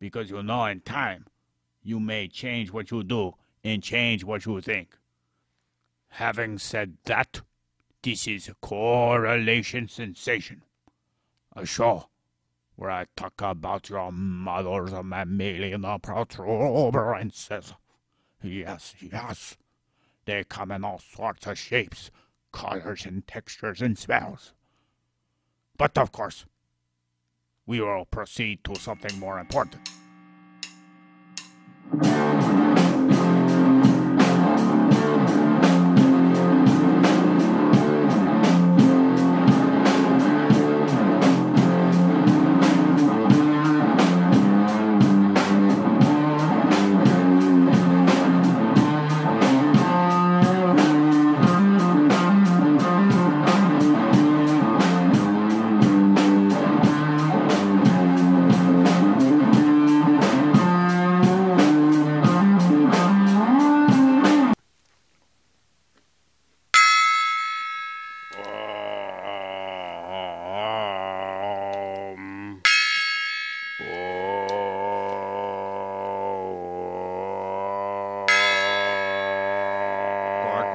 Because you know in time, you may change what you do and change what you think. Having said that, this is Correlation Sensation, a show where I talk about your mother's mammalian protuberances. Yes, yes. They come in all sorts of shapes, colors, and textures and smells. But of course, we will proceed to something more important.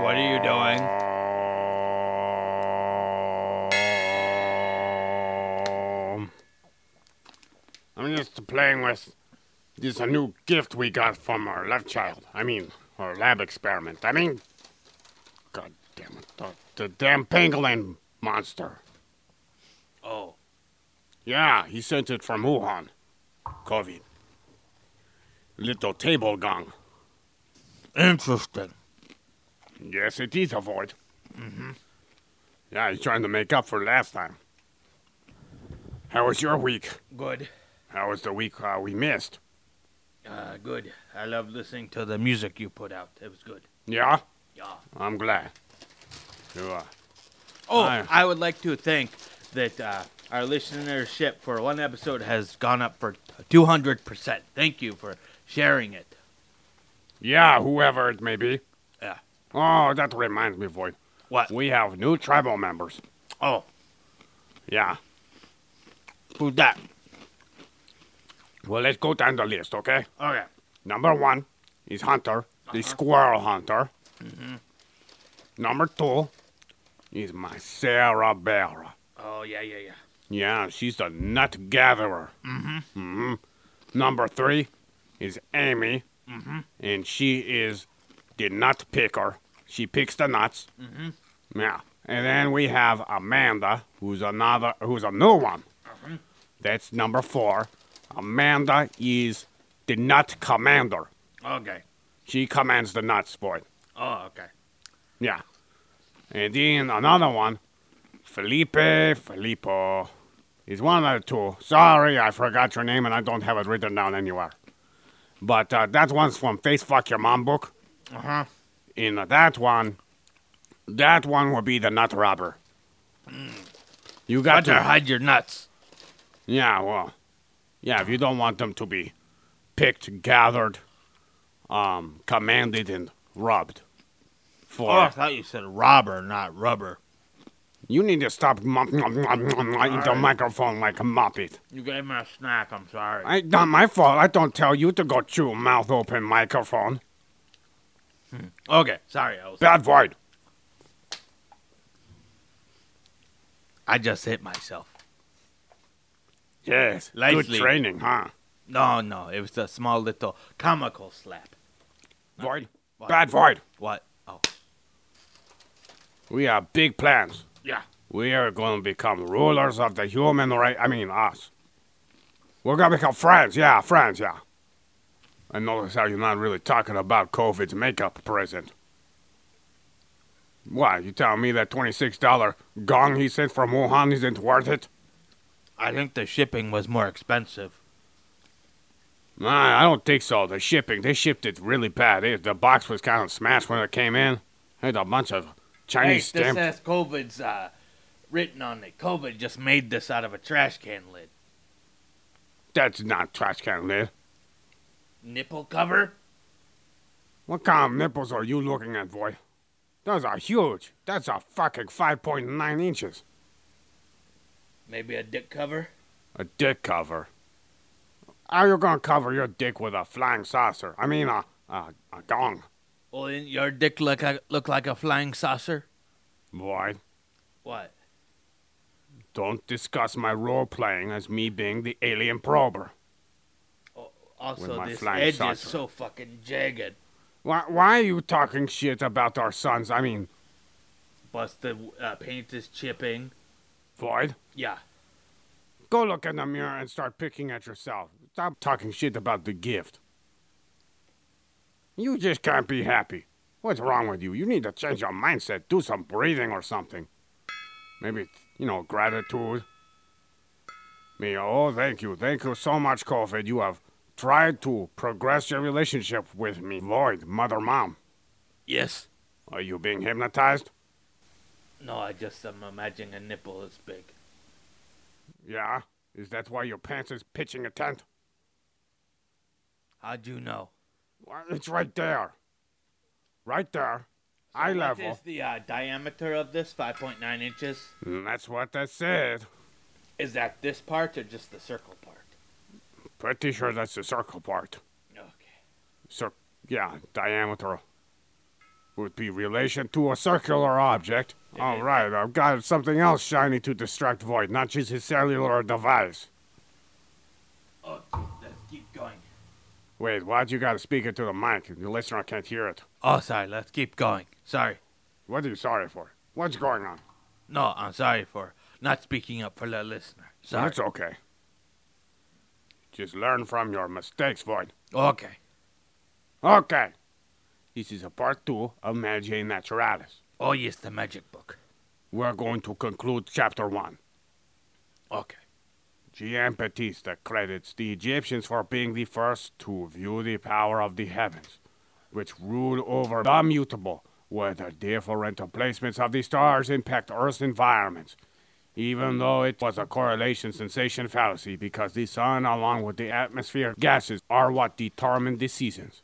What are you doing? Um, I'm just playing with this a new gift we got from our left child. I mean, our lab experiment. I mean, God damn it, the, the damn pangolin monster. Oh, Yeah, he sent it from Wuhan. COVID. Little table gong. interesting. Yes, it is a void. Mm-hmm. Yeah, he's trying to make up for last time. How was your week? Good. How was the week uh, we missed? Uh, good. I love listening to the music you put out. It was good. Yeah? Yeah. I'm glad. Sure. Oh, Aye. I would like to thank that uh, our listenership for one episode has gone up for 200%. Thank you for sharing it. Yeah, whoever it may be. Oh, that reminds me, Void. What? We have new tribal members. Oh, Yeah. who's that? Well, let's go down the list, okay? Okay. Number one is Hunter, the squirrel hunter. Number two is my Sarah Bear. Oh, yeah, yeah, yeah. Yeah, she's the nut gatherer. Mm-hmm. Mm-hmm. Number three is Amy. Mm-hmm. And she is the nut picker. She picks the nuts. Mm-hmm. Yeah. And then we have Amanda, who's another, who's a new one. That's number four. Amanda is the nut commander. Okay. She commands the nuts, boy. Oh, okay. Yeah. And then another one, Felipe Filippo. Is one of the two. Sorry, I forgot your name and I don't have it written down anywhere. But uh, that one's from Face Fuck Your Mom book. Uh huh. In that one, that one will be the nut robber. You got Got to hide your nuts. Yeah, well, yeah. If you don't want them to be picked, gathered, um, commanded, and rubbed. For Oh, I thought you said robber, not rubber. You need to stop mop, mop, mop, mop, mop, eat the microphone like a muppet. You gave me a snack. I'm sorry. I not my fault. I don't tell you to go chew a mouth open microphone. Hmm. Okay. Sorry. I was. Bad void. I just hit myself. Yes, Lightly. good training, huh? No, no. It was a small little comical slap. Void. What? Bad void. What? Oh. We have big plans. Yeah. We are going to become rulers of the human race. I mean, us. We're going to become friends. Yeah, friends, yeah. I notice how you're not really talking about COVID's makeup present. Why, you telling me that $26 gong he sent from Wuhan isn't worth it? I think the shipping was more expensive. Nah, I don't think so. The shipping, they shipped it really bad. It, the box was kind of smashed when it came in. Had a bunch of Chinese Hey, Chinese this stamps. has COVID's uh, written on it. COVID just made this out of a trash can lid. That's not trash can lid. Nipple cover? What kind of nipples are you looking at, boy? Those are huge. That's a fucking 5.9 inches. Maybe a dick cover? A dick cover. How you gonna cover your dick with a flying saucer? I mean, a, a, a gong. Well, didn't your dick look like, look like a flying saucer? Boy, What? don't discuss my role playing as me being the alien prober. Also, this edge saucer. is so fucking jagged. Why, why are you talking shit about our sons? I mean, the uh, paint is chipping. Void, Yeah. go look in the mirror and start picking at yourself. Stop talking shit about the gift. You just can't be happy. What's wrong with you? You need to change your mindset. Do some breathing or something. Maybe, you know, gratitude. Me, oh, thank you. Thank you so much, COVID. You have tried to progress your relationship with me. Void, mother, mom. Yes. Are you being hypnotized? No, I just am imagining a nipple is big. Yeah. Is that why your pants is pitching a tent? How'd you know? Well, It's right there. Right there. Eye What level. is the uh, diameter of this? 5.9 inches? And that's what I said. Is that this part or just the circle part? Pretty sure that's the circle part. Okay. Cir- yeah, diameter would be relation to a circular object. All right, I've got something else shiny to distract Void, not just his cellular device. Oh, okay, let's keep going. Wait, why'd you gotta speak it to the mic? The listener can't hear it. Oh, sorry. Let's keep going. Sorry. What are you sorry for? What's going on? No, I'm sorry for not speaking up for the listener. Sorry. It's okay. Just learn from your mistakes, Void. Okay. Okay. This is a part two of Magia Naturalis. Oh, yes, the magic book. We're going to conclude chapter one. Okay. Giambattista credits the Egyptians for being the first to view the power of the heavens, which rule over the mutable, where the different placements of the stars impact Earth's environments, even though it was a correlation sensation fallacy because the sun, along with the atmosphere gases, are what determine the seasons.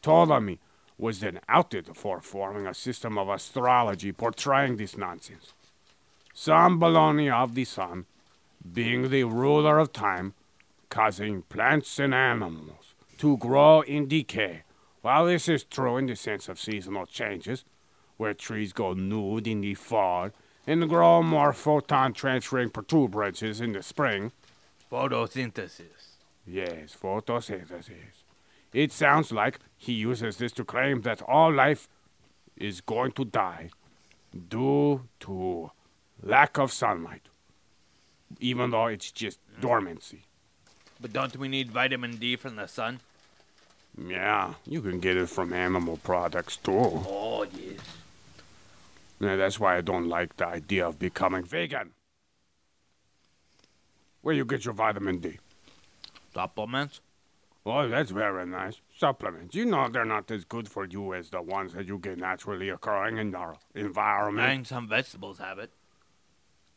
Ptolemy was then outed for forming a system of astrology portraying this nonsense. Some baloney of the sun being the ruler of time, causing plants and animals to grow in decay. While this is true in the sense of seasonal changes, where trees go nude in the fall and grow more photon transferring protuberances in the spring, Photosynthesis. yes, photosynthesis. It sounds like he uses this to claim that all life is going to die due to lack of sunlight, even though it's just mm-hmm. dormancy. But don't we need vitamin D from the sun? Yeah, you can get it from animal products too. Oh, yes. Yeah, that's why I don't like the idea of becoming vegan. Where you get your vitamin D? Supplements? Oh, that's very nice. Supplements. You know they're not as good for you as the ones that you get naturally occurring in our environment. And some vegetables have it.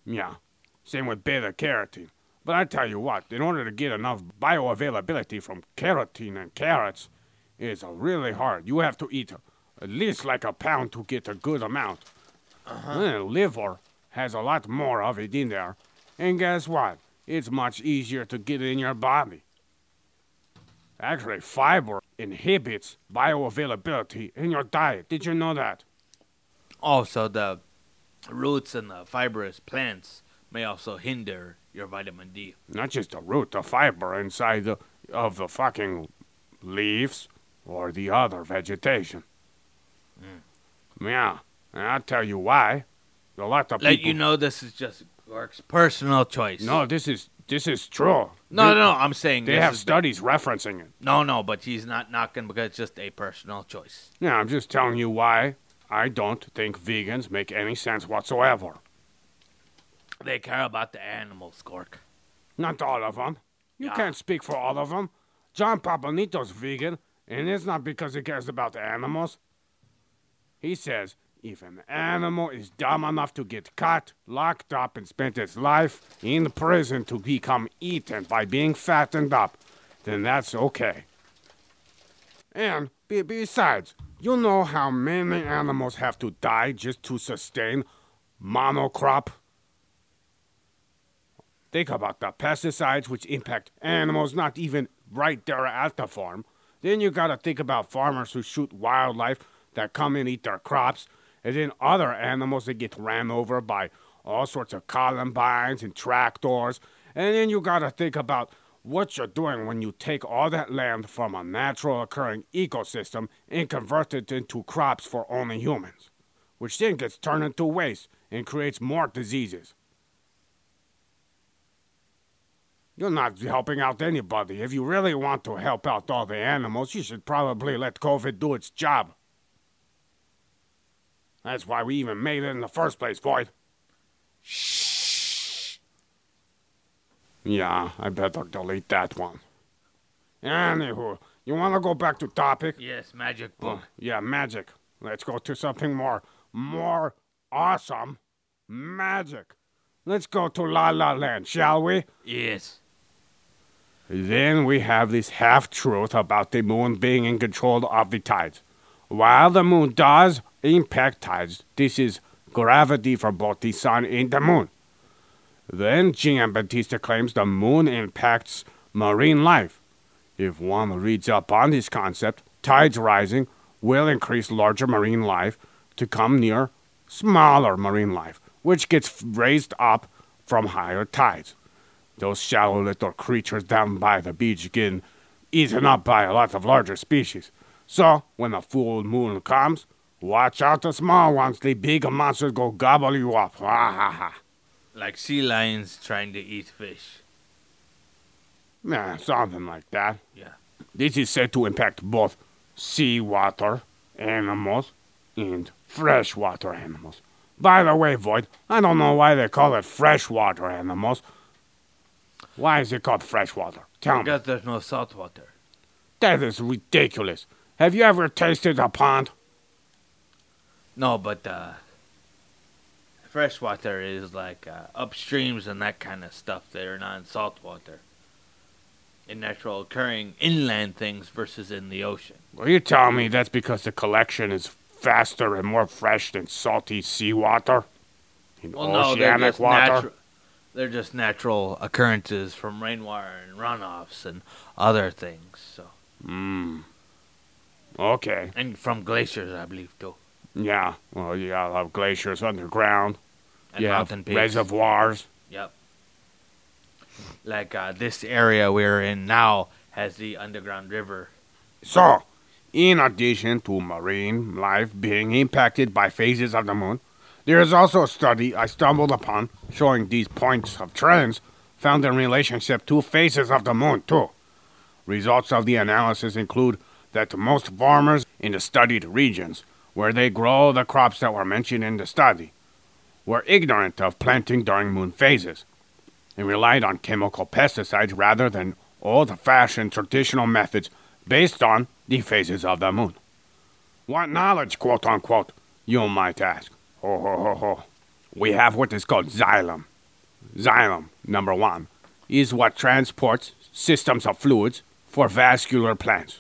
Yeah. Same with beta carotene. But I tell you what, in order to get enough bioavailability from carotene and carrots, it's really hard. You have to eat at least like a pound to get a good amount. Uh-huh. liver has a lot more of it in there. And guess what? It's much easier to get in your body. Actually, fiber inhibits bioavailability in your diet. Did you know that? Also, the roots and the fibrous plants may also hinder your vitamin D. not just the root, the fiber inside the, of the fucking leaves or the other vegetation. Yeah, and I'll tell you why. A lot of Let people. you know this is just Gork's personal choice. No, this is this is true. no, no, no. I'm saying They this have is- studies referencing it. No, no, but he's not knocking because it's just a personal choice. Yeah, I'm just telling you why I don't think vegans make any sense whatsoever. They care about the animals, Gork. Not all of them. You Yeah. can't speak for all of them. John Papanito's vegan, and it's not because he cares about the animals. He says if an animal is dumb enough to get caught, locked up, and spend its life in prison to become eaten by being fattened up, then that's okay. And be- besides, you know how many animals have to die just to sustain monocrop? Think about the pesticides which impact animals not even right there at the farm. Then you gotta think about farmers who shoot wildlife that come and eat their crops, and then other animals that get ran over by all sorts of columbines and tractors. And then you gotta think about what you're doing when you take all that land from a natural occurring ecosystem and convert it into crops for only humans, which then gets turned into waste and creates more diseases. You're not helping out anybody. If you really want to help out all the animals, you should probably let COVID do its job. That's why we even made it in the first place, Void. Shh. Yeah, I better delete that one. Anywho, you want to go back to topic? Yes, magic Oh, book. yeah, magic. Let's go to something more, more awesome. Magic. Let's go to La La Land, shall we? Yes. Then we have this half truth about the moon being in control of the tides. While the moon does impact tides, this is gravity for both the sun and the moon. Then Giambattista claims the moon impacts marine life. If one reads up on this concept, tides rising will increase larger marine life to come near smaller marine life, which gets raised up from higher tides. Those shallow little creatures down by the beach get eaten up by a lot of larger species. So, when the full moon comes, watch out the small ones. The big monsters go gobble you up. Ha ha ha. Like sea lions trying to eat fish. Yeah, something like that. Yeah. This is said to impact both seawater animals and freshwater animals. By the way, Void, I don't know why they call it freshwater animals. Why is it called freshwater? Tell me. Because there's no salt water. That is ridiculous. Have you ever tasted a pond? No, but uh, freshwater is like uh, upstreams and that kind of stuff that are not in salt water. In natural occurring inland things versus in the ocean. Well, you tell me that's because the collection is faster and more fresh than salty seawater? In Well, no, they're just water? natural. They're just natural occurrences from rainwater and runoffs and other things. So Hmm. Okay. and from glaciers, I believe too, Yeah. Well, you got a lot of glaciers underground. and you have mountain peaks. reservoirs. Yep. Like uh, this area we're in now has the underground river. So, in addition to marine life being impacted by phases of the moon, there is also a study I stumbled upon showing these points of trends found in relationship to phases of the moon, too. Results of the analysis include that most farmers in the studied regions, where they grow the crops that were mentioned in the study, were ignorant of planting during moon phases and relied on chemical pesticides rather than old fashioned traditional methods based on the phases of the moon. What knowledge, quote unquote, you might ask? Ho ho ho ho. We have what is called xylem. Xylem, number one, is what transports systems of fluids for vascular plants.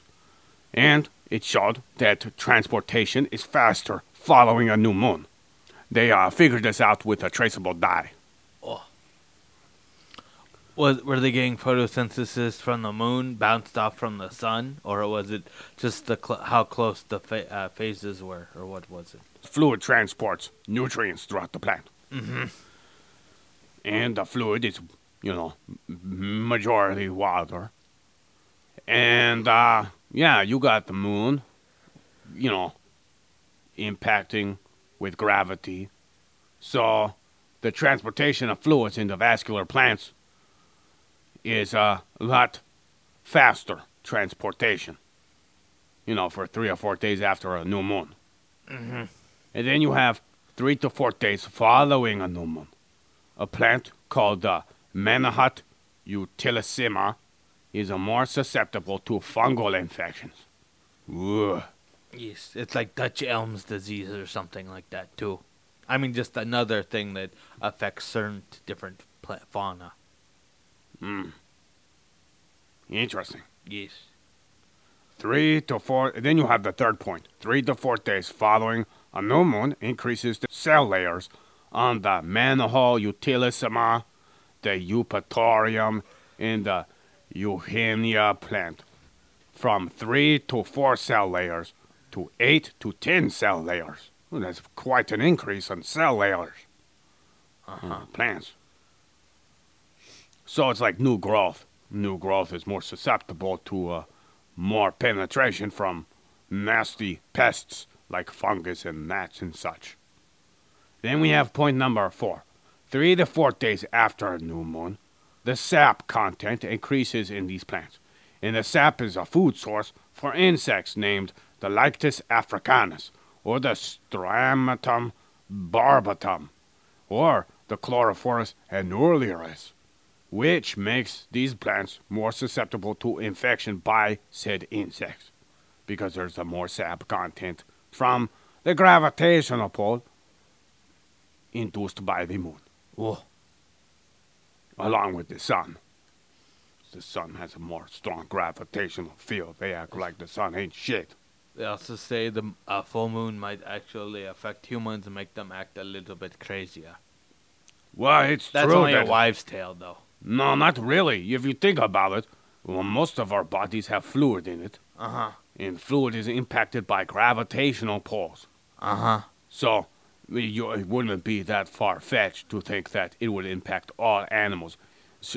And it showed that transportation is faster following a new moon. They uh, figured this out with a traceable dye. Oh. Was were they getting photosynthesis from the moon bounced off from the sun, or was it just the cl- how close the fa- uh, phases were, or what was it? fluid transports nutrients throughout the plant. Mm-hmm. And the fluid is, you know, majority water. And, uh, yeah, you got the moon, you know, impacting with gravity. So the transportation of fluids into vascular plants is uh, a lot faster transportation, you know, for three or four days after a new moon. And then you have three to four days following a new moon. A plant called uh, Manihot utilissima is more susceptible to fungal infections. Ugh. Yes, it's like Dutch elms disease or something like that too. I mean, just another thing that affects certain different plant fauna. Mm. Interesting. Yes. Three to four. Then you have the third point. Three to four days following a new moon increases the cell layers on the Manihot utilissima, the eupatorium, and the eugenia plant from three to four cell layers to eight to ten cell layers. Well, that's quite an increase in cell layers. Uh-huh. plants. So it's like new growth. New growth is more susceptible to uh, more penetration from nasty pests like fungus and gnats and such. Then we have point number four. Three to four days after a new moon, the sap content increases in these plants. And the sap is a food source for insects named the Lyctus africanus, or the Stromatium barbatum, or the Chlorophorus annularis, which makes these plants more susceptible to infection by said insects, because there's a more sap content from the gravitational pull induced by the moon. Along with the sun. The sun has a more strong gravitational field. They act like the sun ain't shit. They also say the a full moon might actually affect humans and make them act a little bit crazier. Well, it's That's true only that a wives' tale, though. No, not really. If you think about it, well, most of our bodies have fluid in it, Uh huh. and fluid is impacted by gravitational pulls. Uh huh. So, it wouldn't be that far fetched to think that it would impact all animals,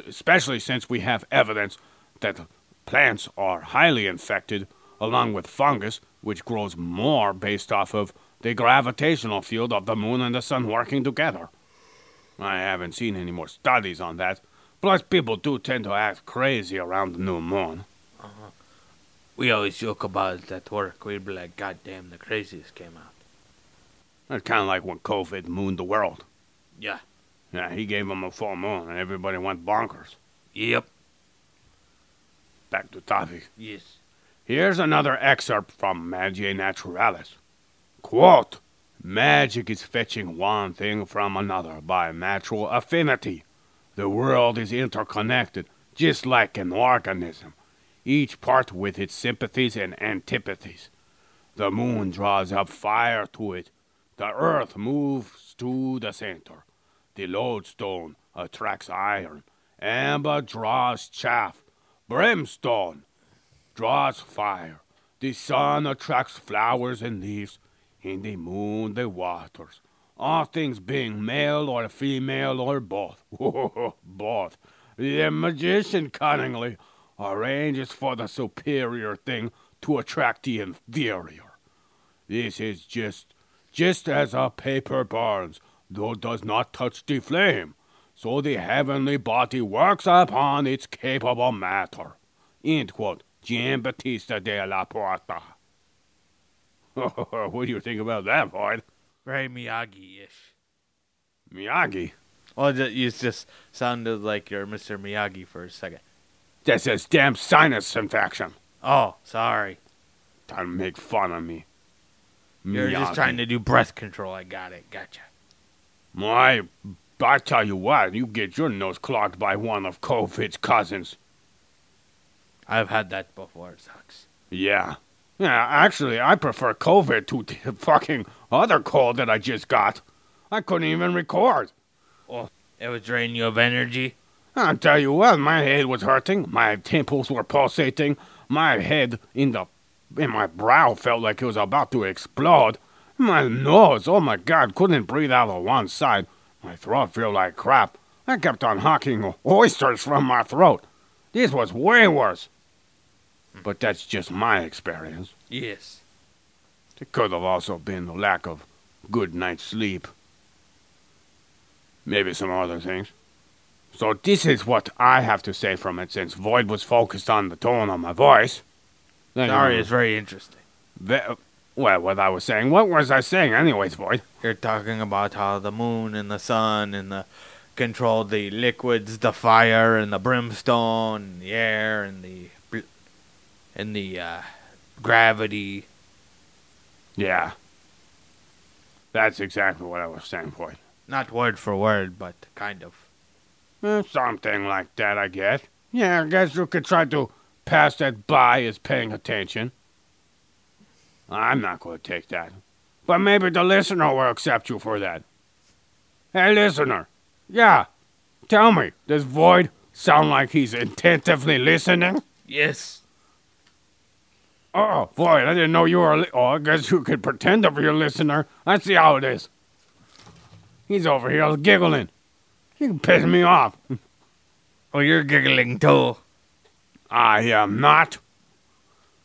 especially since we have evidence that plants are highly infected, along with fungus, which grows more based off of the gravitational field of the moon and the sun working together. I haven't seen any more studies on that. Plus, people do tend to act crazy around the new moon. Uh-huh. We always joke about it at work. We'd be like, "God damn, the craziest came out." It's kind of like when COVID mooned the world. Yeah. Yeah, he gave them a full moon, and everybody went bonkers. Yep. Back to topic. Yes. Here's another excerpt from Magia Naturalis. Quote, Magic is fetching one thing from another by natural affinity. The world is interconnected, just like an organism, each part with its sympathies and antipathies. The moon draws up fire to it. The earth moves to the center. The lodestone attracts iron. Amber draws chaff. Brimstone draws fire. The sun attracts flowers and leaves, In the moon the waters. All things being male or female or both. both. The magician cunningly arranges for the superior thing to attract the inferior. This is just just as a paper burns, though does not touch the flame, so the heavenly body works upon its capable matter. End quote. Giambattista della Porta. what do you think about that, Void? Very Miyagi-ish. Miyagi? Well, you just sounded like you're Mr. Miyagi for a second. That's his damn sinus infection. Oh, sorry. Don't make fun of me. You're just trying to do breath control. I got it. Gotcha. Why, I tell you what, you get your nose clogged by one of COVID's cousins. I've had that before. It sucks. Yeah. Yeah, actually, I prefer COVID to the fucking other cold that I just got. I couldn't even record. Oh, it was draining you of energy. I'll tell you what, my head was hurting, my temples were pulsating, my head in the in my brow felt like it was about to explode. My nose, oh my god, couldn't breathe out of one side. My throat felt like crap. I kept on hawking oysters from my throat. This was way worse. But that's just my experience. Yes. It could have also been the lack of good night's sleep. Maybe some other things. So this is what I have to say from it since Void was focused on the tone of my voice. Then, Sorry, it's very interesting. ve- well, what I was saying. What was I saying anyways, Void? You're talking about how the moon and the sun and the control the liquids, the fire, and the brimstone, and the air, and the bl- and the uh, gravity. Yeah. That's exactly what I was saying, boy. Not word for word, but kind of. Eh, something like that, I guess. Yeah, I guess you could try to pass that by is paying attention. I'm not going to take that. But maybe the listener will accept you for that. Hey, listener. Yeah. Tell me, does Void sound like he's attentively listening? Yes. Oh, Void, I didn't know you were. Li- oh, I guess you could pretend to be a listener. Let's see how it is. He's over here giggling. He can piss me off. Oh, you're giggling too. I am not.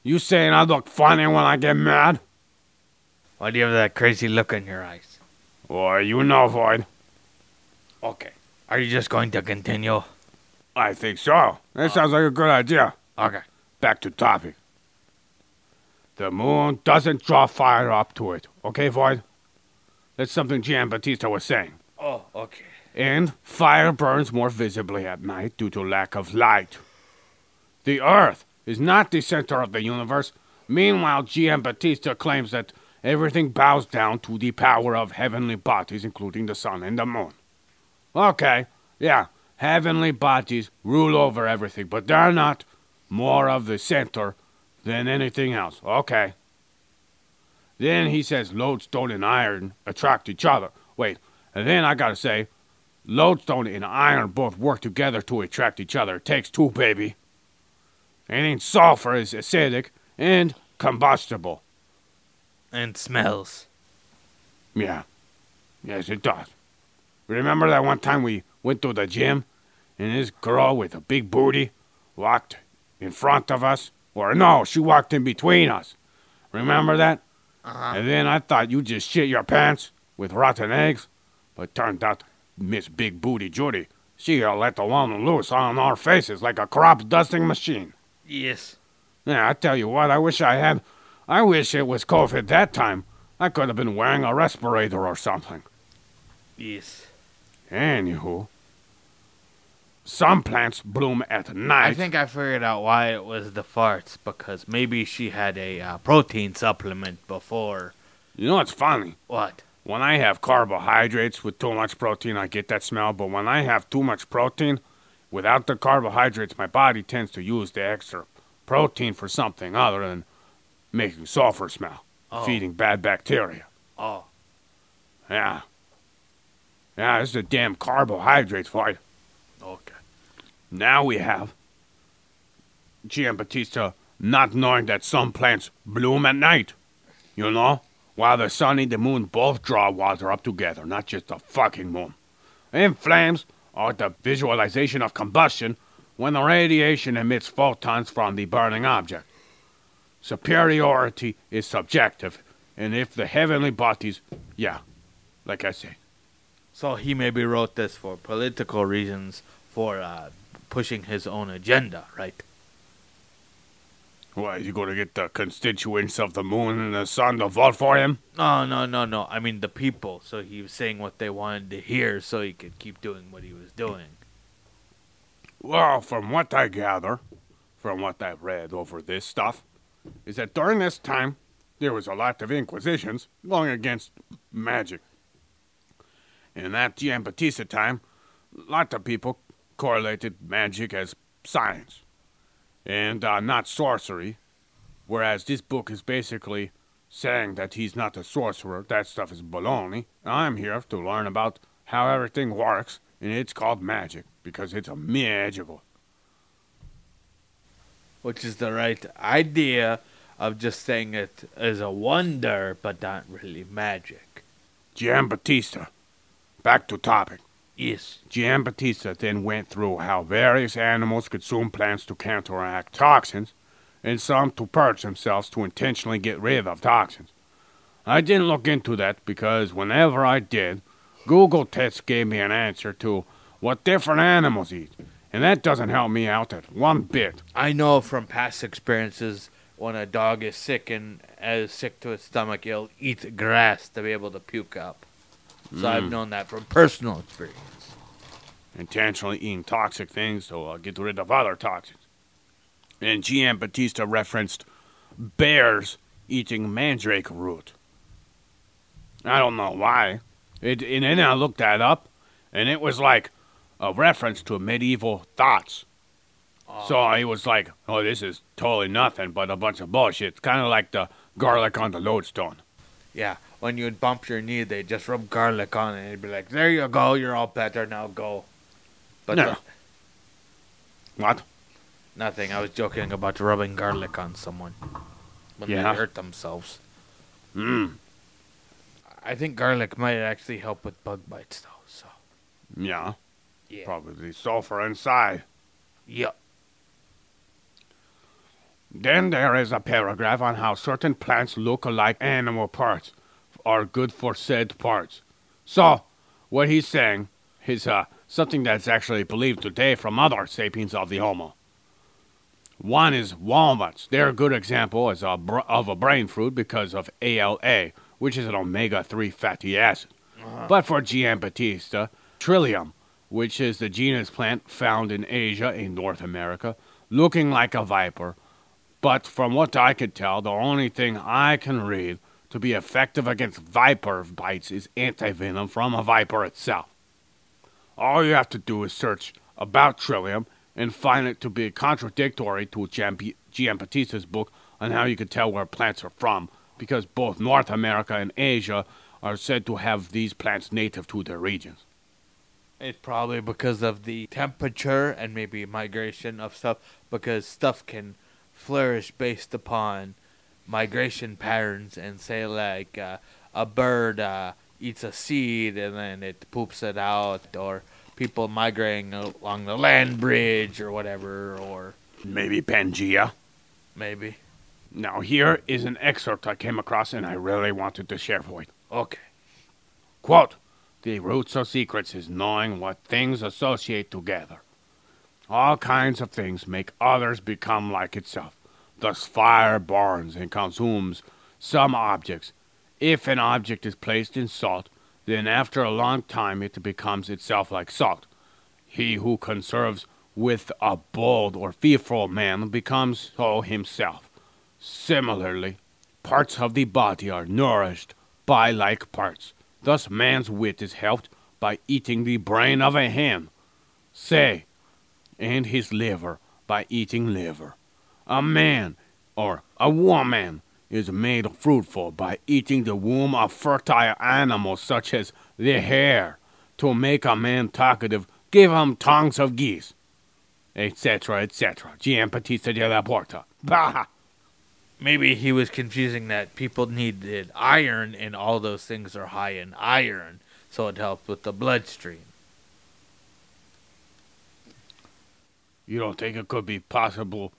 You saying I look funny when I get mad? Why do you have that crazy look in your eyes? Or you know, Void. Okay. Are you just going to continue? I think so. That sounds like a good idea. Okay. Back to topic. The moon doesn't draw fire up to it. Okay, Void? That's something Gian Batista was saying. Oh, okay. And fire burns more visibly at night due to lack of light. The Earth is not the center of the universe. Meanwhile, Gian Batista claims that everything bows down to the power of heavenly bodies, including the sun and the moon. Okay, yeah, heavenly bodies rule over everything, but they're not more of the center than anything else. Okay. Then he says lodestone and iron attract each other. Wait, and then I gotta say, lodestone and iron both work together to attract each other. It takes two, baby. And then sulfur is acidic and combustible. And smells. Yeah. Yes, it does. Remember that one time we went to the gym and this girl with a big booty walked in front of us? Or no, she walked in between us. Remember that? Uh-huh. And then I thought you just shit your pants with rotten eggs, but turned out Miss Big Booty Judy, she let the one loose on our faces like a crop dusting machine. Yes. Yeah, I tell you what, I wish I had. I wish it was COVID that time. I could have been wearing a respirator or something. Yes. Anywho, some plants bloom at night. I think I figured out why it was the farts because maybe she had a uh, protein supplement before. You know what's funny? What? When I have carbohydrates with too much protein, I get that smell. But when I have too much protein, without the carbohydrates, my body tends to use the extra protein for something other than making sulfur smell, Oh. feeding bad bacteria. Oh. Yeah. Yeah, this is the damn carbohydrates fight. Okay. Now we have Gian Battista not knowing that some plants bloom at night. You know? While the sun and the moon both draw water up together, not just the fucking moon. And flames are the visualization of combustion when the radiation emits photons from the burning object. Superiority is subjective, and if the heavenly bodies, yeah, like I say, So he maybe wrote this for political reasons, for uh, pushing his own agenda, right? Why, you going to get the constituents of the moon and the sun to vote for him? No, no, no, no. I mean the people. So he was saying what they wanted to hear, so he could keep doing what he was doing. Well, from what I gather, from what I've read over this stuff, is that during this time, there was a lot of inquisitions going against magic. In that Giambattista time, a lot of people correlated magic as science and uh, not sorcery, whereas this book is basically saying that he's not a sorcerer. That stuff is baloney. I'm here to learn about how everything works, and it's called magic because it's a magical. Which is the right idea of just saying it is a wonder, but not really magic. Giambattista. Back to topic. Yes. Giambattista then went through how various animals consume plants to counteract toxins, and some to purge themselves to intentionally get rid of toxins. I didn't look into that because whenever I did, Google tests gave me an answer to what different animals eat, and that doesn't help me out at one bit. I know from past experiences when a dog is sick and is sick to its stomach, it'll eat grass to be able to puke up. So I've known that from personal experience. intentionally eating toxic things to uh, get rid of other toxins. And G.M. Batista referenced bears eating mandrake root. I don't know why. It, and then I looked that up, and it was like a reference to medieval thoughts. So I was like, oh, this is totally nothing but a bunch of bullshit. It's kind of like the garlic on the lodestone. Yeah, when you'd bump your knee, they'd just rub garlic on it. and It'd be like, there you go, you're all better now, go. But No. the- What? nothing. I was joking about rubbing garlic on someone when Yeah. they hurt themselves. Mm. I think garlic might actually help with bug bites, though. So Yeah, yeah, probably sulfur inside. yeah. Then there is a paragraph on how certain plants look like animal parts are good for said parts. So, what he's saying is uh, something that's actually believed today from other sapiens of the Homo. One is walnuts. They're a good example as a br- of a brain fruit because of ALA, which is an omega 3 fatty acid. But for GM Batista, Trillium, which is the genus plant found in Asia and North America, looking like a viper, but from what I could tell, the only thing I can read to be effective against viper bites is antivenom from a viper itself. All you have to do is search about Trillium and find it to be contradictory to GM book on how you could tell where plants are from, because both North America and Asia are said to have these plants native to their regions. It's probably because of the temperature and maybe migration of stuff, because stuff can flourish based upon migration patterns and say like uh, a bird uh, eats a seed and then it poops it out, or people migrating along the land bridge or whatever, or Maybe Pangea. maybe. Now, here is an excerpt I came across and I really wanted to share for you. Okay. Quote, the roots of secrets is knowing what things associate together. All kinds of things make others become like itself. Thus, fire burns and consumes some objects. If an object is placed in salt, then after a long time it becomes itself like salt. He who conserves with a bold or fearful man becomes so himself. Similarly, parts of the body are nourished by like parts. Thus, man's wit is helped by eating the brain of a hen, say, and his liver by eating liver. A man or a woman is made fruitful by eating the womb of fertile animals such as the hare. To make a man talkative, give him tongues of geese, etc., etc. Gian Batista della Porta. Bah! Maybe he was confusing that people needed iron and all those things are high in iron, so it helped with the bloodstream. You don't think it could be possible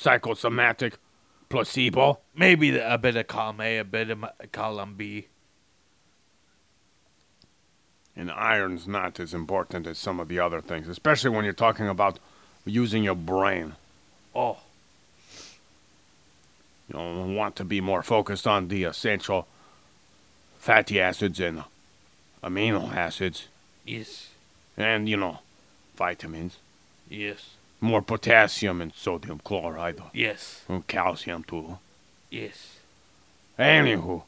psychosomatic placebo? Maybe a bit of column A, a bit of column B. And iron's not as important as some of the other things, especially when you're talking about using your brain. Oh, You know, want to be more focused on the essential fatty acids and amino acids, yes, and you know, vitamins. yes, More potassium and sodium chloride, yes, and calcium too. yes. Anywho,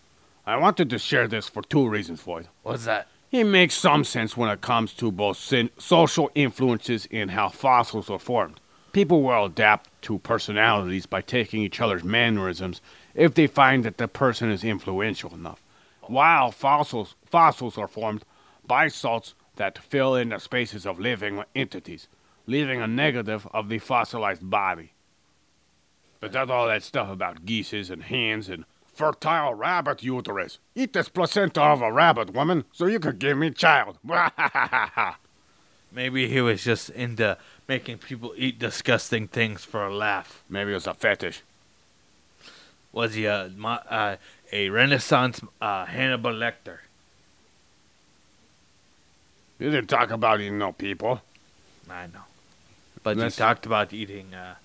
I wanted to share this for two reasons, Floyd. What's that? It makes some sense when it comes to both sin- social influences and how fossils are formed. People will adapt to personalities by taking each other's mannerisms if they find that the person is influential enough. While fossils, fossils are formed by salts that fill in the spaces of living entities, leaving a negative of the fossilized body. But that's all that stuff about geeses and hens and fertile rabbit uterus. Eat this placenta of a rabbit, woman, so you could give me child. Maybe he was just into making people eat disgusting things for a laugh. Maybe it was a fetish. Was he a uh, a Renaissance uh, Hannibal Lecter? You didn't talk about eating no people. I know, but he talked about eating uh,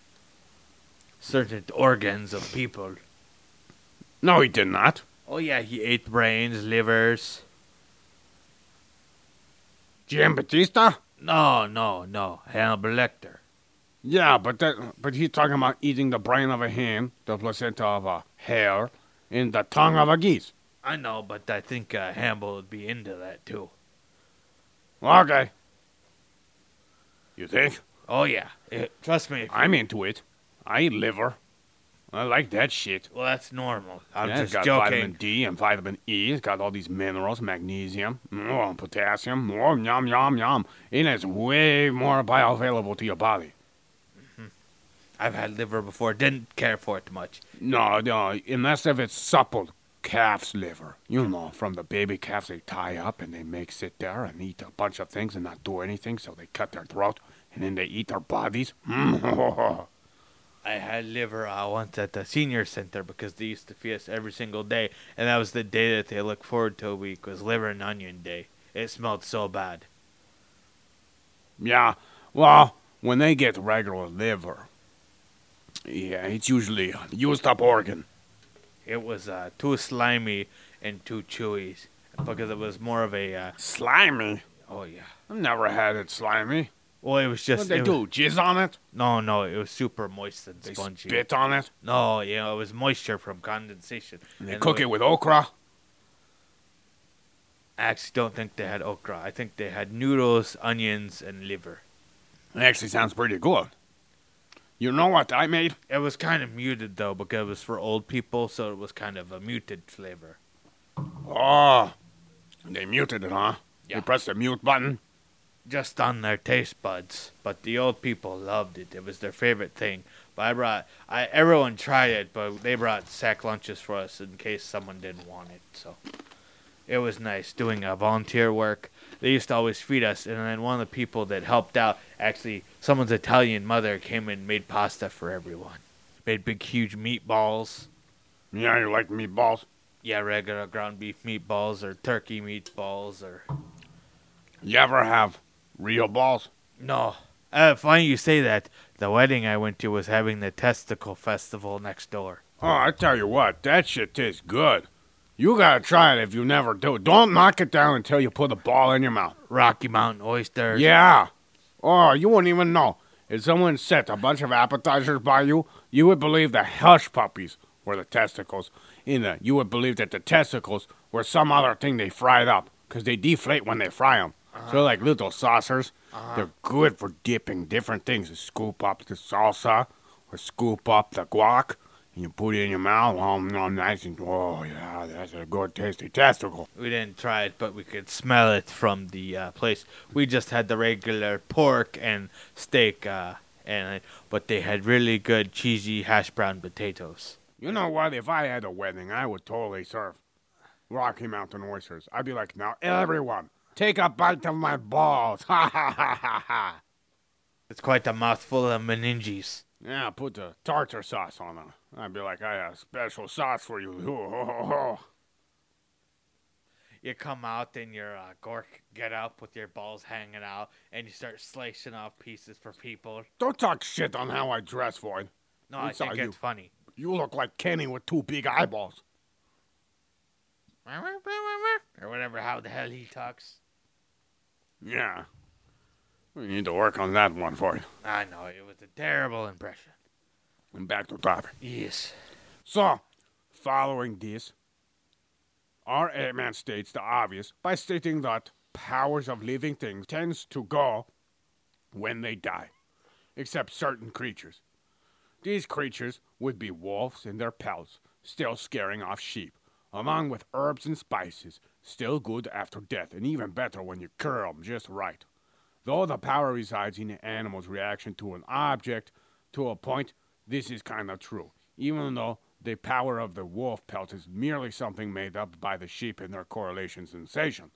certain organs of people. No, he did not. Oh yeah, he ate brains, livers. Jim Batista? No, no, no. Hannibal Lecter. Yeah, but that, but he's talking about eating the brain of a hen, the placenta of a hare, and the tongue of a geese. I know, but I think uh, Hannibal would be into that too. Okay. You think? Oh yeah, Eh, trust me. I'm into it. I eat liver. I like that shit. well, that's normal. I'm Yeah, it's just got vitamin. D and vitamin E. It's got all these minerals, magnesium, oh, potassium, oh, yum, yum, yum. And it's way more bioavailable to your body. Mm-hmm. I've had liver before. Didn't care for it much. No, no, unless if it's supple calf's liver. You know, from the baby calves they tie up and they make sit there and eat a bunch of things and not do anything, so they cut their throat and then they eat their bodies. Mm. I had liver uh, once at the senior center because they used to feed us every single day, and that was the day that they looked forward to a week was liver and onion day. It smelled so bad. yeah, well, when they get regular liver, yeah, it's usually a used up organ. It was uh, too slimy and too chewy because it was more of a. Uh, Slimy? oh yeah. I've never had it slimy. Well, it was just. What'd they it do? was- Jizz on it? no, no, it was super moist and They spongy. spit on it? No, you know, it was moisture from condensation. And they And cook the it with okra? I actually don't think they had okra. I think they had noodles, onions, and liver. It actually sounds pretty good. You know what I made? It was kind of muted though because it was for old people, so it was kind of a muted flavor. Oh, they muted it, huh? Yeah. They pressed the mute button. Just on their taste buds, but the old people loved it. It was their favorite thing. But I brought, I everyone tried it, but they brought sack lunches for us in case someone didn't want it. So it was nice doing uh, volunteer work. They used to always feed us, and then one of the people that helped out, actually, someone's Italian mother came and made pasta for everyone. Made big, huge meatballs. Yeah, you like meatballs? Yeah, regular ground beef meatballs or turkey meatballs or You ever have real balls? no. Uh, funny you say that. The wedding I went to was having the testicle festival next door. Oh, I tell you what, that shit tastes good. You gotta try it if you never do. Don't knock it down until you put a ball in your mouth. Rocky Mountain oysters. Yeah. Oh, you wouldn't even know. If someone set a bunch of appetizers by you, you would believe the hush puppies were the testicles. In the, you would believe that the testicles were some other thing they fried up, 'cause they deflate when they fry them. So they're like little saucers. They're good for dipping different things. You scoop up the salsa or scoop up the guac, and you put it in your mouth. Oh, no, nice and oh yeah, that's a good tasty testicle. We didn't try it, but we could smell it from the uh, place. We just had the regular pork and steak, uh, and but they had really good cheesy hash brown potatoes. You know what? If I had a wedding, I would totally serve Rocky Mountain oysters. I'd be like, now everyone, take a bite of my balls. Ha ha ha ha ha. It's quite a mouthful of meninges. Yeah, put the tartar sauce on them. I'd be like, I have special sauce for you. Ho, ho, ho, ho. You come out in your uh, gork get up with your balls hanging out, and you start slicing off pieces for people. Don't talk shit on how I dress, Void. No, I think you? it's funny. You look like Kenny with two big eyeballs. Or whatever, how the hell he talks. Yeah. We need to work on that one for you. I know, it was a terrible impression. And back to topic. Yes. So, following this, our man states the obvious by stating that powers of living things tends to go when they die, except certain creatures. These creatures would be wolves in their pelts, still scaring off sheep, along with herbs and spices, still good after death, and even better when you curl 'em just right. Though the power resides in the animal's reaction to an object, to a point, this is kind of true, even though the power of the wolf pelt is merely something made up by the sheep in their correlation sensation.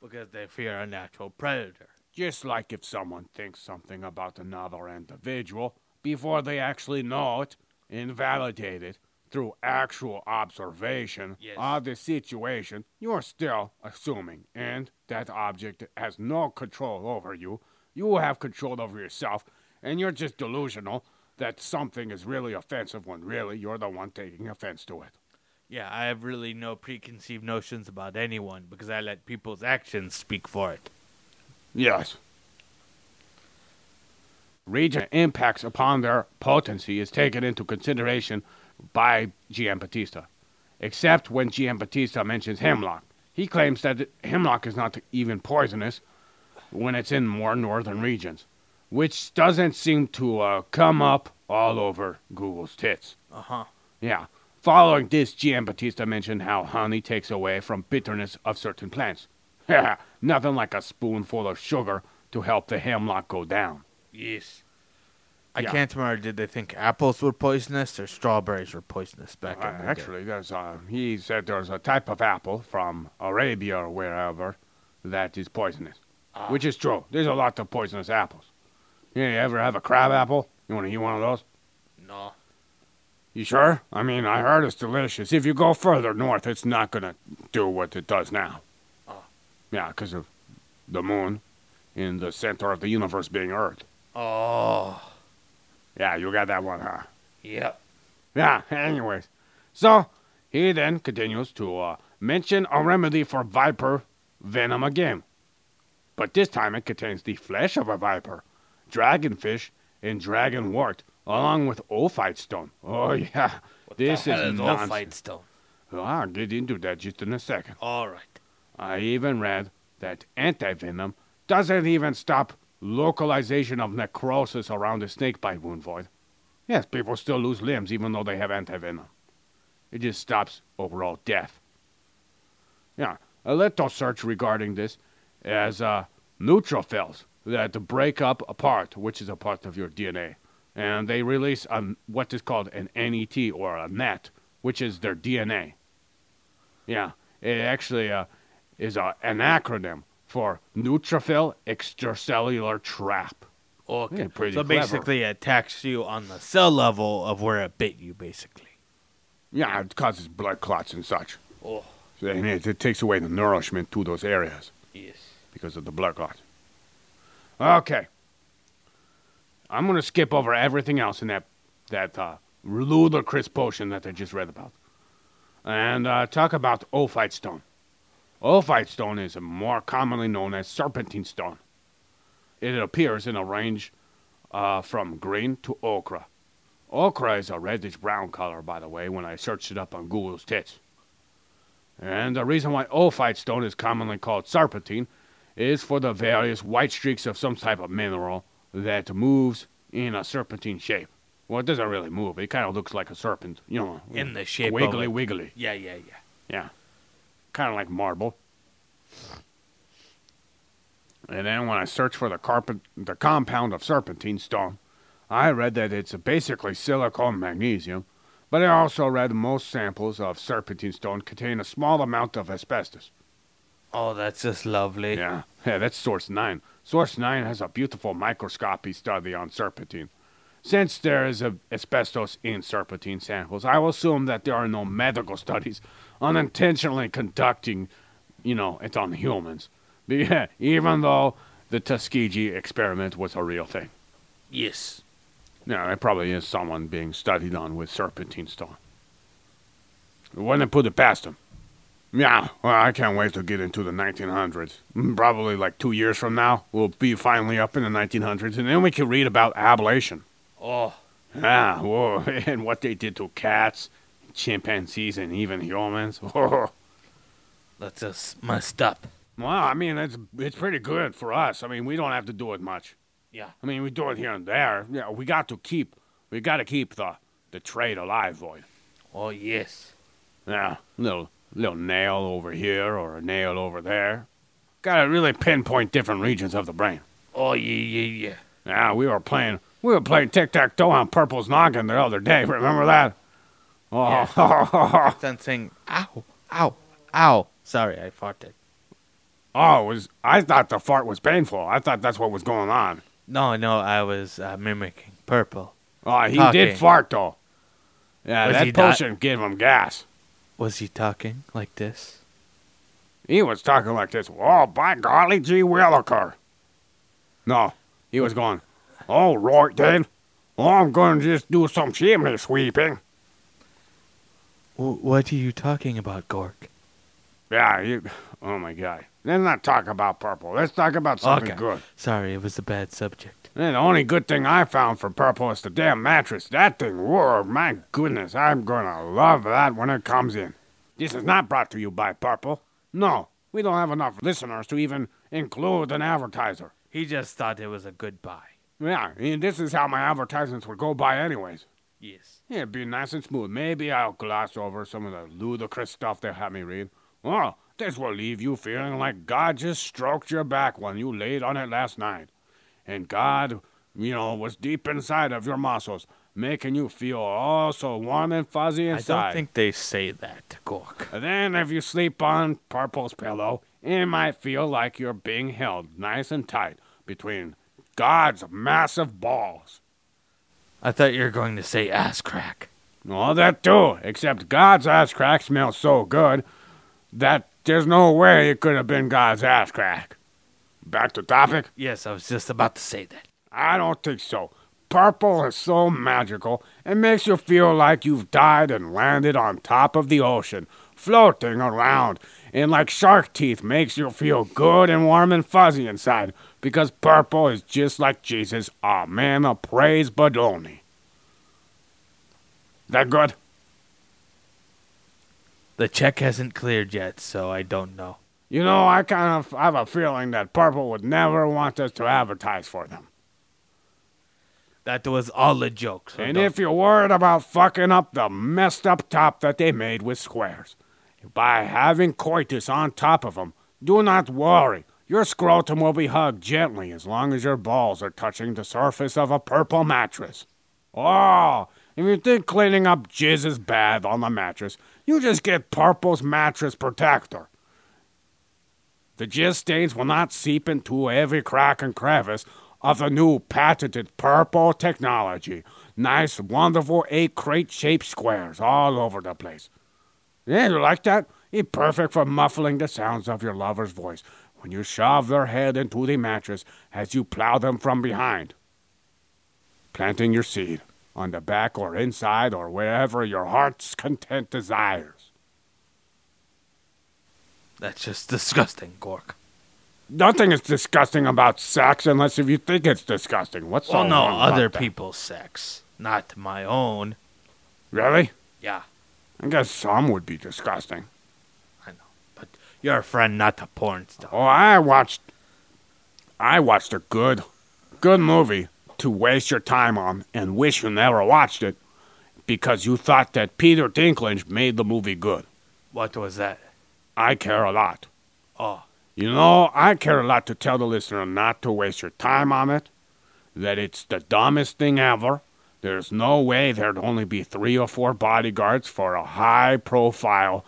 Because they fear a natural predator. Just like if someone thinks something about another individual before they actually know it and validate it through actual observation Yes. of the situation, you are still assuming, and that object has no control over you. You have control over yourself, and you're just delusional that something is really offensive when really you're the one taking offense to it. Yeah, I have really no preconceived notions about anyone because I let people's actions speak for it. Yes. region impacts upon their potency is taken into consideration by Giambattista, except when Giambattista mentions hemlock. He claims that hemlock is not even poisonous when it's in more northern regions, which doesn't seem to uh, come up all over Google's tits. Uh huh. Yeah. Following this, Giambattista mentioned how honey takes away from bitterness of certain plants. Nothing like a spoonful of sugar to help the hemlock go down. Yes. I Yeah. can't remember. Did they think apples were poisonous or strawberries were poisonous back Uh, in the day? actually, there's a, he said there's a type of apple from Arabia or wherever that is poisonous, which is true. There's a lot of poisonous apples. You ever have a crab apple? You want to eat one of those? No. You sure? I mean, I heard it's delicious. If you go further north, it's not gonna do what it does now. Oh. Yeah, because of the moon in the center of the universe being Earth. Oh. Yeah, you got that one, huh? Yep. Yeah, anyways. So, he then continues to uh, mention a remedy for viper venom again. But this time it contains the flesh of a viper, dragonfish, and dragonwort, along with ophite stone. Oh, yeah. this the hell is is nonsense. Ophite stone? Well, I'll get into that just in a second. All right. I even read that antivenom doesn't even stop localization of necrosis around the snakebite wound void. Yes, people still lose limbs even though they have antivenom. It just stops overall death. Yeah, a little search regarding this as uh, neutrophils that break up apart, which is a part of your DNA. And they release um, what is called an NET or a NET, which is their DNA. Yeah, it actually uh, is a, an acronym for neutrophil extracellular trap. Okay. Yeah, pretty so clever. basically, it attacks you on the cell level of where it bit you, basically. Yeah, it causes blood clots and such. Oh. And it, it takes away the nourishment to those areas Yes. because of the blood clot. Okay. I'm going to skip over everything else in that, that uh, ludicrous potion that I just read about and uh, talk about ophite stone. Ophite stone is more commonly known as serpentine stone. It appears in a range uh, from green to ochre. Ochre is a reddish brown color, by the way, when I searched it up on Google's tits. And the reason why ophite stone is commonly called serpentine is for the various white streaks of some type of mineral that moves in a serpentine shape. Well, it doesn't really move. It kind of looks like a serpent, you know. In the shape of wiggly, it. wiggly. Yeah, yeah, yeah. Yeah. Kind of like marble. And then when I searched for the carpet, the compound of serpentine stone, I read that it's basically silicon magnesium, but I also read most samples of serpentine stone contain a small amount of asbestos. Oh, that's just lovely. Yeah, yeah, that's source nine. Source nine has a beautiful microscopy study on serpentine. Since there is a asbestos in serpentine samples, I will assume that there are no medical studies unintentionally conducting, you know, it on humans. But yeah, even though the Tuskegee experiment was a real thing. Yes. Yeah, there probably is someone being studied on with serpentine stone. Wouldn't put it past him. Yeah, well, I can't wait to get into the 1900s. Mm, Probably like two years from now, we'll be finally up in the 1900s, and then we can read about ablation. Oh, Ah, whoa, and what they did to cats, chimpanzees, and even humans. well, that's just messed up. Well, I mean, it's it's pretty good for us. I mean, we don't have to do it much. Yeah. I mean, we do it here and there. Yeah, we got to keep, we got to keep the the trade alive, Void. Oh, yes. Yeah, little little nail over here or a nail over there. Got to really pinpoint different regions of the brain. Oh, yeah, yeah, yeah. Yeah, we were playing we were playing tic tac toe on Purple's noggin the other day. Remember that? Oh, Then saying, ow, ow, ow. Sorry, I farted. oh, it was I thought the fart was painful. I thought that's what was going on. No, no, I was uh, mimicking purple. Oh, he Talking. did fart though. Yeah, Was that not- potion gave him gas. Was he talking like this? He was talking like this. Oh, by golly gee williker. No, he was going, all right then. I'm going to just do some chimney sweeping. W- what are you talking about, Gork? Yeah, you, oh my God. Let's not talk about purple. Let's talk about something Okay. good. Sorry, it was a bad subject. And the only good thing I found for Purple is the damn mattress. That thing, whoa, my goodness, I'm gonna love that when it comes in. This is not brought to you by Purple. No, we don't have enough listeners to even include an advertiser. He just thought it was a good buy. Yeah, and this is how my advertisements would go by anyways. Yes. Yeah, it'd be nice and smooth. Maybe I'll gloss over some of the ludicrous stuff they have me read. Well, this will leave you feeling like God just stroked your back when you laid on it last night. And God, you know, was deep inside of your muscles, making you feel all so warm and fuzzy inside. I don't think they say that, Gork. And then if you sleep on Purple's pillow, it might feel like you're being held nice and tight between God's massive balls. I thought you were going to say ass crack. Well, that too, except God's ass crack smells so good that there's no way it could have been God's ass crack. Back to topic? Yes, I was just about to say that. I don't think so. Purple is so magical, it makes you feel like you've died and landed on top of the ocean, floating around, and like shark teeth makes you feel good and warm and fuzzy inside, because purple is just like Jesus, a man of praise but only. That good? The check hasn't cleared yet, so I don't know. You know, I kind of have a feeling that Purple would never want us to advertise for them. That was all a joke. So And don't- if you're worried about fucking up the messed up top that they made with squares, by having coitus on top of them, do not worry. Your scrotum will be hugged gently as long as your balls are touching the surface of a purple mattress. Oh, if you think cleaning up jizz is bad on the mattress, you just get Purple's mattress protector. The jizz stains will not seep into every crack and crevice of the new patented purple technology. Nice, wonderful eight crate shaped squares all over the place. Yeah, you like that? It's perfect for muffling the sounds of your lover's voice when you shove their head into the mattress as you plow them from behind. Planting your seed on the back or inside or wherever your heart's content desires. That's just disgusting, Gork. Nothing is disgusting about sex unless if you think it's disgusting. What's so Well, no, other people's sex, not my own. Really? Yeah, I guess some would be disgusting. I know. But you're a friend, not a porn star. Oh, I watched. I watched a good, good movie to waste your time on and wish you never watched it because you thought that Peter Dinklage made the movie good. What was that? I care a lot. Oh, You know, I care a lot to tell the listener not to waste your time on it, that it's the dumbest thing ever. There's no way there'd only be three or four bodyguards for a high profile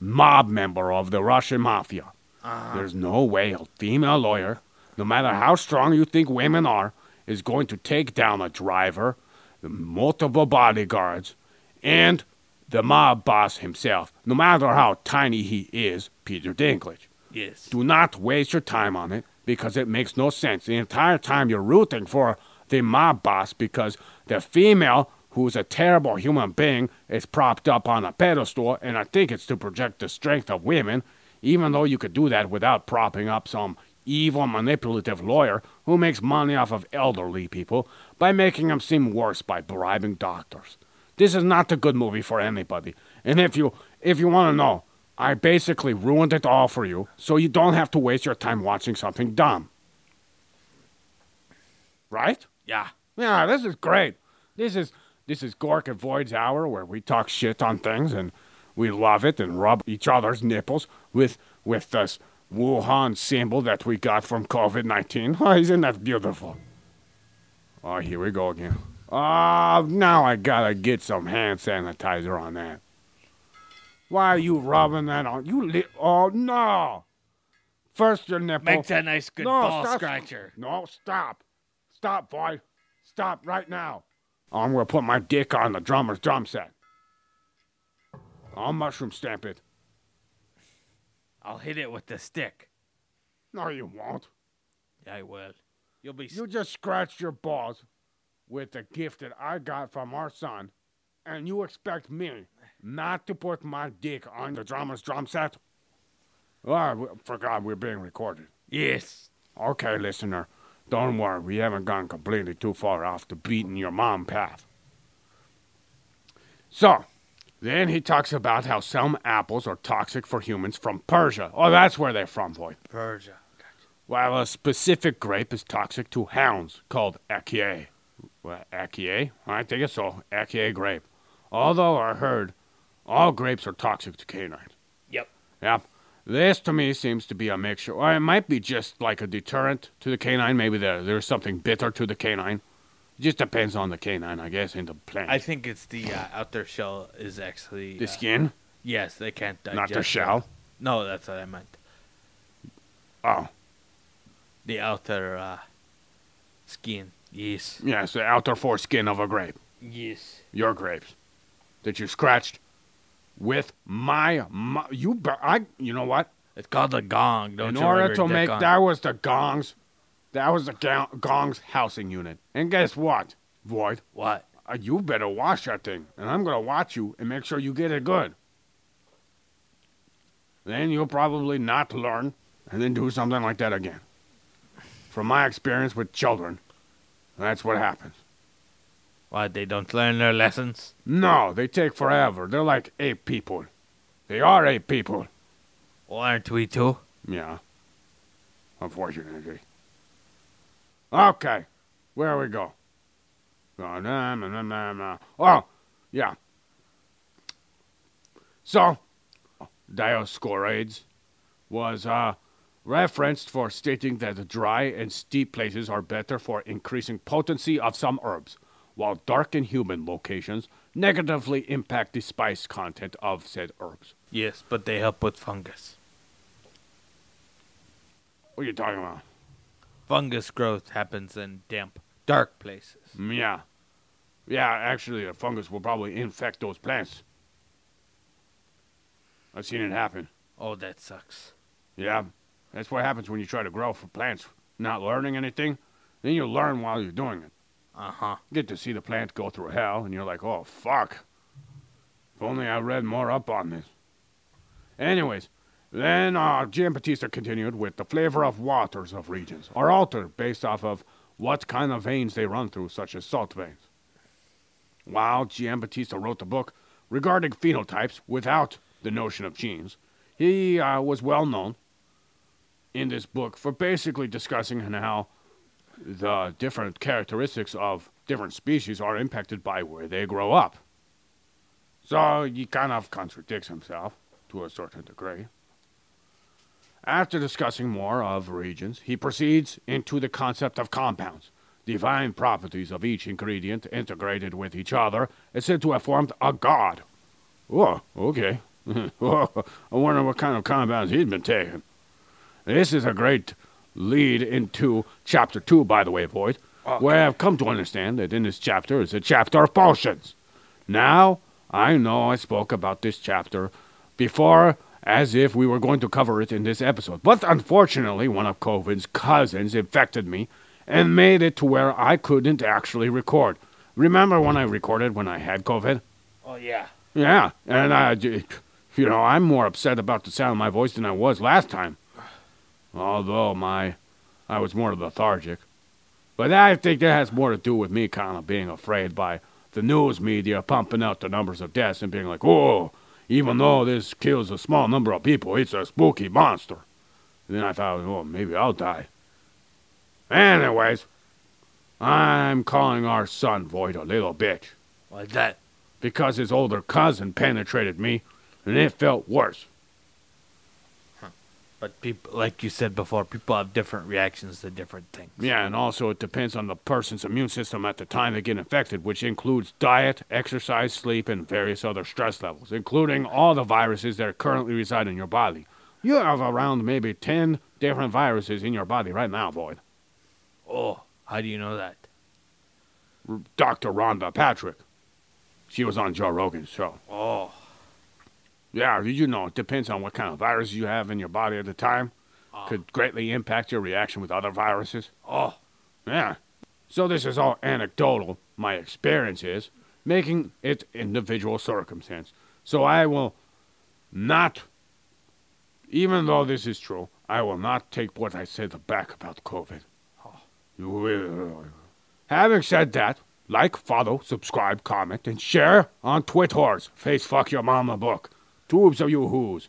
mob member of the Russian mafia. Ah. There's no way a female lawyer, no matter how strong you think women are, is going to take down a driver, the multiple bodyguards, and the mob boss himself, no matter how tiny he is, Peter Dinklage. yes. Do not waste your time on it because it makes no sense. The entire time you're rooting for the mob boss because the female, who's a terrible human being, is propped up on a pedestal, and I think it's to project the strength of women, even though you could do that without propping up some evil, manipulative lawyer who makes money off of elderly people by making them seem worse by bribing doctors. This is not a good movie for anybody. And if you if you want to know, I basically ruined it all for you, so you don't have to waste your time watching something dumb. Right? Yeah. Yeah, this is great. This is this is Gork and Void's hour where we talk shit on things and we love it and rub each other's nipples with with this Wuhan symbol that we got from COVID nineteen. Oh, isn't that beautiful? Oh, here we go again. Oh, now I gotta get some hand sanitizer on that. Why are you rubbing that on? You li- oh no! First your nipple. Make that nice good No, ball stop. scratcher. No, stop. Stop, boy. Stop right now. I'm gonna put my dick on the drummer's drum set. I'll mushroom stamp it. I'll hit it with the stick. No, you won't. I will. You'll be. You just scratched your balls with the gift that I got from our son, and you expect me not to put my dick on the drummer's drum set? Ah, oh, I w- forgot we're being recorded. yes. Okay, listener. Don't worry, we haven't gone completely too far off the beaten your mom path. So, then he talks about how some apples are toxic for humans from Persia. Oh, that's where they're from, boy. Persia. While a specific grape is toxic to hounds called Akie. Well, Akie? I think it's so. Akie grape. Although I heard all grapes are toxic to canines. Yep. Yep. This to me seems to be a mixture. Or it might be just like a deterrent to the canine. Maybe there, there's something bitter to the canine. It just depends on the canine, I guess, and the plant. I think it's the uh, outer shell is actually the uh, skin, Yes, they can't digest. not the it. shell. No, that's what I meant. Oh, The outer uh, skin. Yes. yes, the outer foreskin of a grape. Yes. Your grapes that you scratched with my, my you. be- I. You know what? It's called the gong. Don't In you order to make that was the gongs. That was the ga- gongs housing unit. And guess what, Void? What? Uh, you better wash that thing, and I'm gonna watch you and make sure you get it good. Then you'll probably not learn, and then do something like that again. From my experience with children, that's what happens. What? They don't learn their lessons. No, they take forever. They're like ape people. They are ape people. Well, aren't we too? Yeah. Unfortunately. Okay. Where we go? Oh. Oh, yeah. So, Dioscorides was uh, referenced for stating that dry and steep places are better for increasing potency of some herbs, while dark and humid locations negatively impact the spice content of said herbs. Yes, but they help with fungus. What are you talking about? Fungus growth happens in damp, dark places. Mm, Yeah. Yeah, actually, a fungus will probably infect those plants. I've seen it happen. Oh, that sucks. Yeah. That's what happens when you try to grow for plants. Not learning anything, then you learn while you're doing it. Uh huh. Get to see the plant go through hell, and you're like, oh, fuck. If only I read more up on this. Anyways, then uh, Giambattista continued with the flavor of waters of regions are altered based off of what kind of veins they run through, such as salt veins. While Giambattista wrote the book regarding phenotypes without the notion of genes, he uh, was well known in this book for basically discussing how the different characteristics of different species are impacted by where they grow up. So he kind of contradicts himself to a certain degree. After discussing more of regions, he proceeds into the concept of compounds. Divine properties of each ingredient integrated with each other is said to have formed a god. Oh, okay. I wonder what kind of compounds he's been taking. This is a great lead into chapter two, by the way, Void, where I've come to understand that in this chapter is a chapter of potions. Now, I know I spoke about this chapter before as if we were going to cover it in this episode, but unfortunately, one of COVID's cousins infected me and made it to where I couldn't actually record. Remember when I recorded when I had COVID? Oh yeah. Yeah, and I, you know, I'm more upset about the sound of my voice than I was last time. Although my, I was more lethargic. But I think that has more to do with me kind of being afraid by the news media pumping out the numbers of deaths and being like, oh, even though this kills a small number of people, it's a spooky monster." And then I thought, "Oh, maybe I'll die." Anyways, I'm calling our son Void a little bitch What's that? because his older cousin penetrated me, and it felt worse. But people, like you said before, people have different reactions to different things. Yeah, and also it depends on the person's immune system at the time they get infected, which includes diet, exercise, sleep, and various other stress levels, including all the viruses that currently reside in your body. You have around maybe 10 different viruses in your body right now, Void. Oh, how do you know that? R- Dr. Rhonda Patrick. She was on Joe Rogan's show. Oh, Yeah, you know it depends on what kind of virus you have in your body at the time. Ah. Could greatly impact your reaction with other viruses. oh, Yeah. So this is all anecdotal, my experience is, making it individual circumstance. So I will not, even though this is true, I will not take what I said back about COVID. Ah. You will. Having said that, like, follow, subscribe, comment, and share on Twitters. Face fuck your mama book. Tubes of you who's.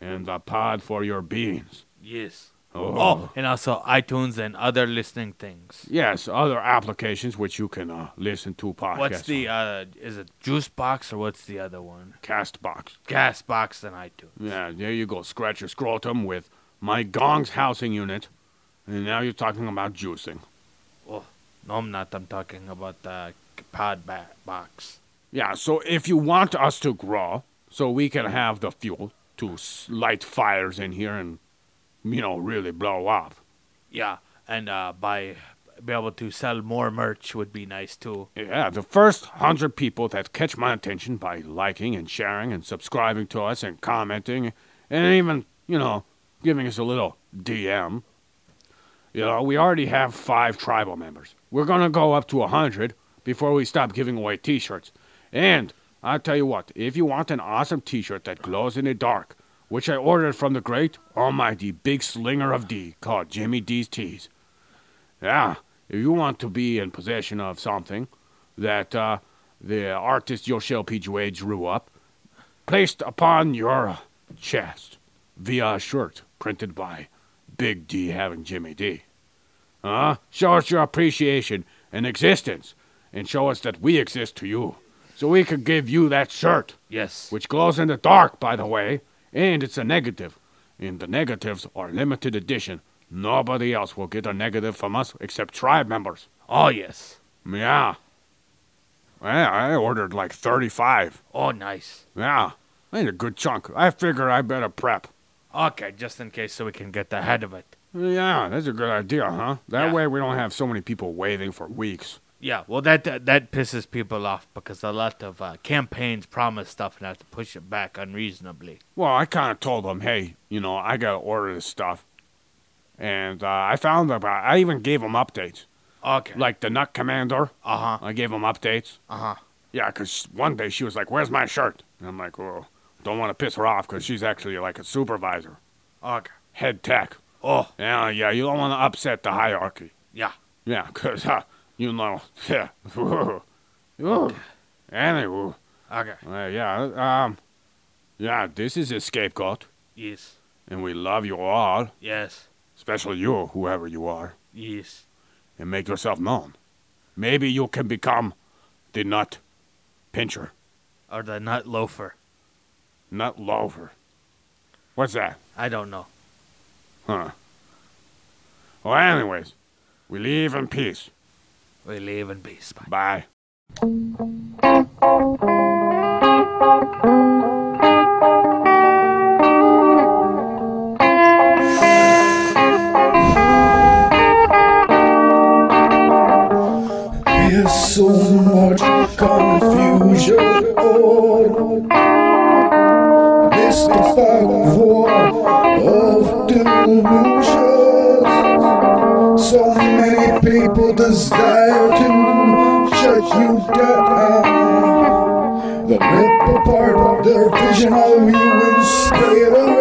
And the pod for your beans. Yes. Oh. Oh, and also iTunes and other listening things. Yes, other applications which you can uh, listen to podcasts. What's the uh is it Juice Box or what's the other one? Castbox? Gas Box and iTunes. Yeah, there you go. Scratch your scrotum with my gong's housing unit. And now you're talking about juicing. Oh, no, I'm not. I'm talking about the pod ba- box. Yeah, so if you want us to grow, so we can have the fuel to light fires in here and, you know, really blow up. Yeah, and uh, by be able to sell more merch would be nice too. Yeah, the first hundred people that catch my attention by liking and sharing and subscribing to us and commenting and even, you know, giving us a little DM. You know, we already have five tribal members. We're gonna go up to a hundred before we stop giving away T-shirts. And I'll tell you what, if you want an awesome T-shirt that glows in the dark, which I ordered from the great, almighty, big slinger of D, called Jimmy D's T's. Yeah, if you want to be in possession of something that uh, the artist Yoshill P. Juae drew up, placed upon your chest via a shirt printed by Big D having Jimmy D. Uh, show us your appreciation and existence, and show us that we exist to you, so we could give you that shirt, Yes. which glows in the dark, by the way, and it's a negative. And the negatives are limited edition. Nobody else will get a negative from us except tribe members. Oh yes. Yeah. Yeah, I ordered like 35. Oh nice. Yeah. Ain't a good chunk. I figure I better prep. Okay, just in case so we can get ahead of it. Yeah, that's a good idea, huh? That Yeah. way we don't have so many people waiting for weeks. Yeah, well that that, that pisses people off because a lot of uh, campaigns promise stuff and have to push it back unreasonably. Well, I kind of told them, hey, you know, I got to order this stuff. And uh, I found them, I even gave them updates. Okay. Like the Nut Commander, uh huh. I gave them updates. Uh huh. Yeah, 'cause one day she was like, where's my shirt? And I'm like, well, don't want to piss her off because she's actually like a supervisor, Okay. head tech. Oh Yeah, yeah, you don't want to upset the hierarchy. yeah. Yeah, 'cause uh, you know, yeah. Anyway, Okay. uh, yeah, um, yeah, this is a scapegoat, Yes. and we love you all, Yes. especially you, whoever you are, Yes. and make yourself known. Maybe you can become the nut pincher, Or the nut loafer. nut lover. What's that? I don't know. Huh. Well, anyways, we leave in peace. We live in peace. Bye. Bye. There's so much confusion. Mystified war of delusions. So many people desire to shut you down. They rip apart their vision of you and spray it.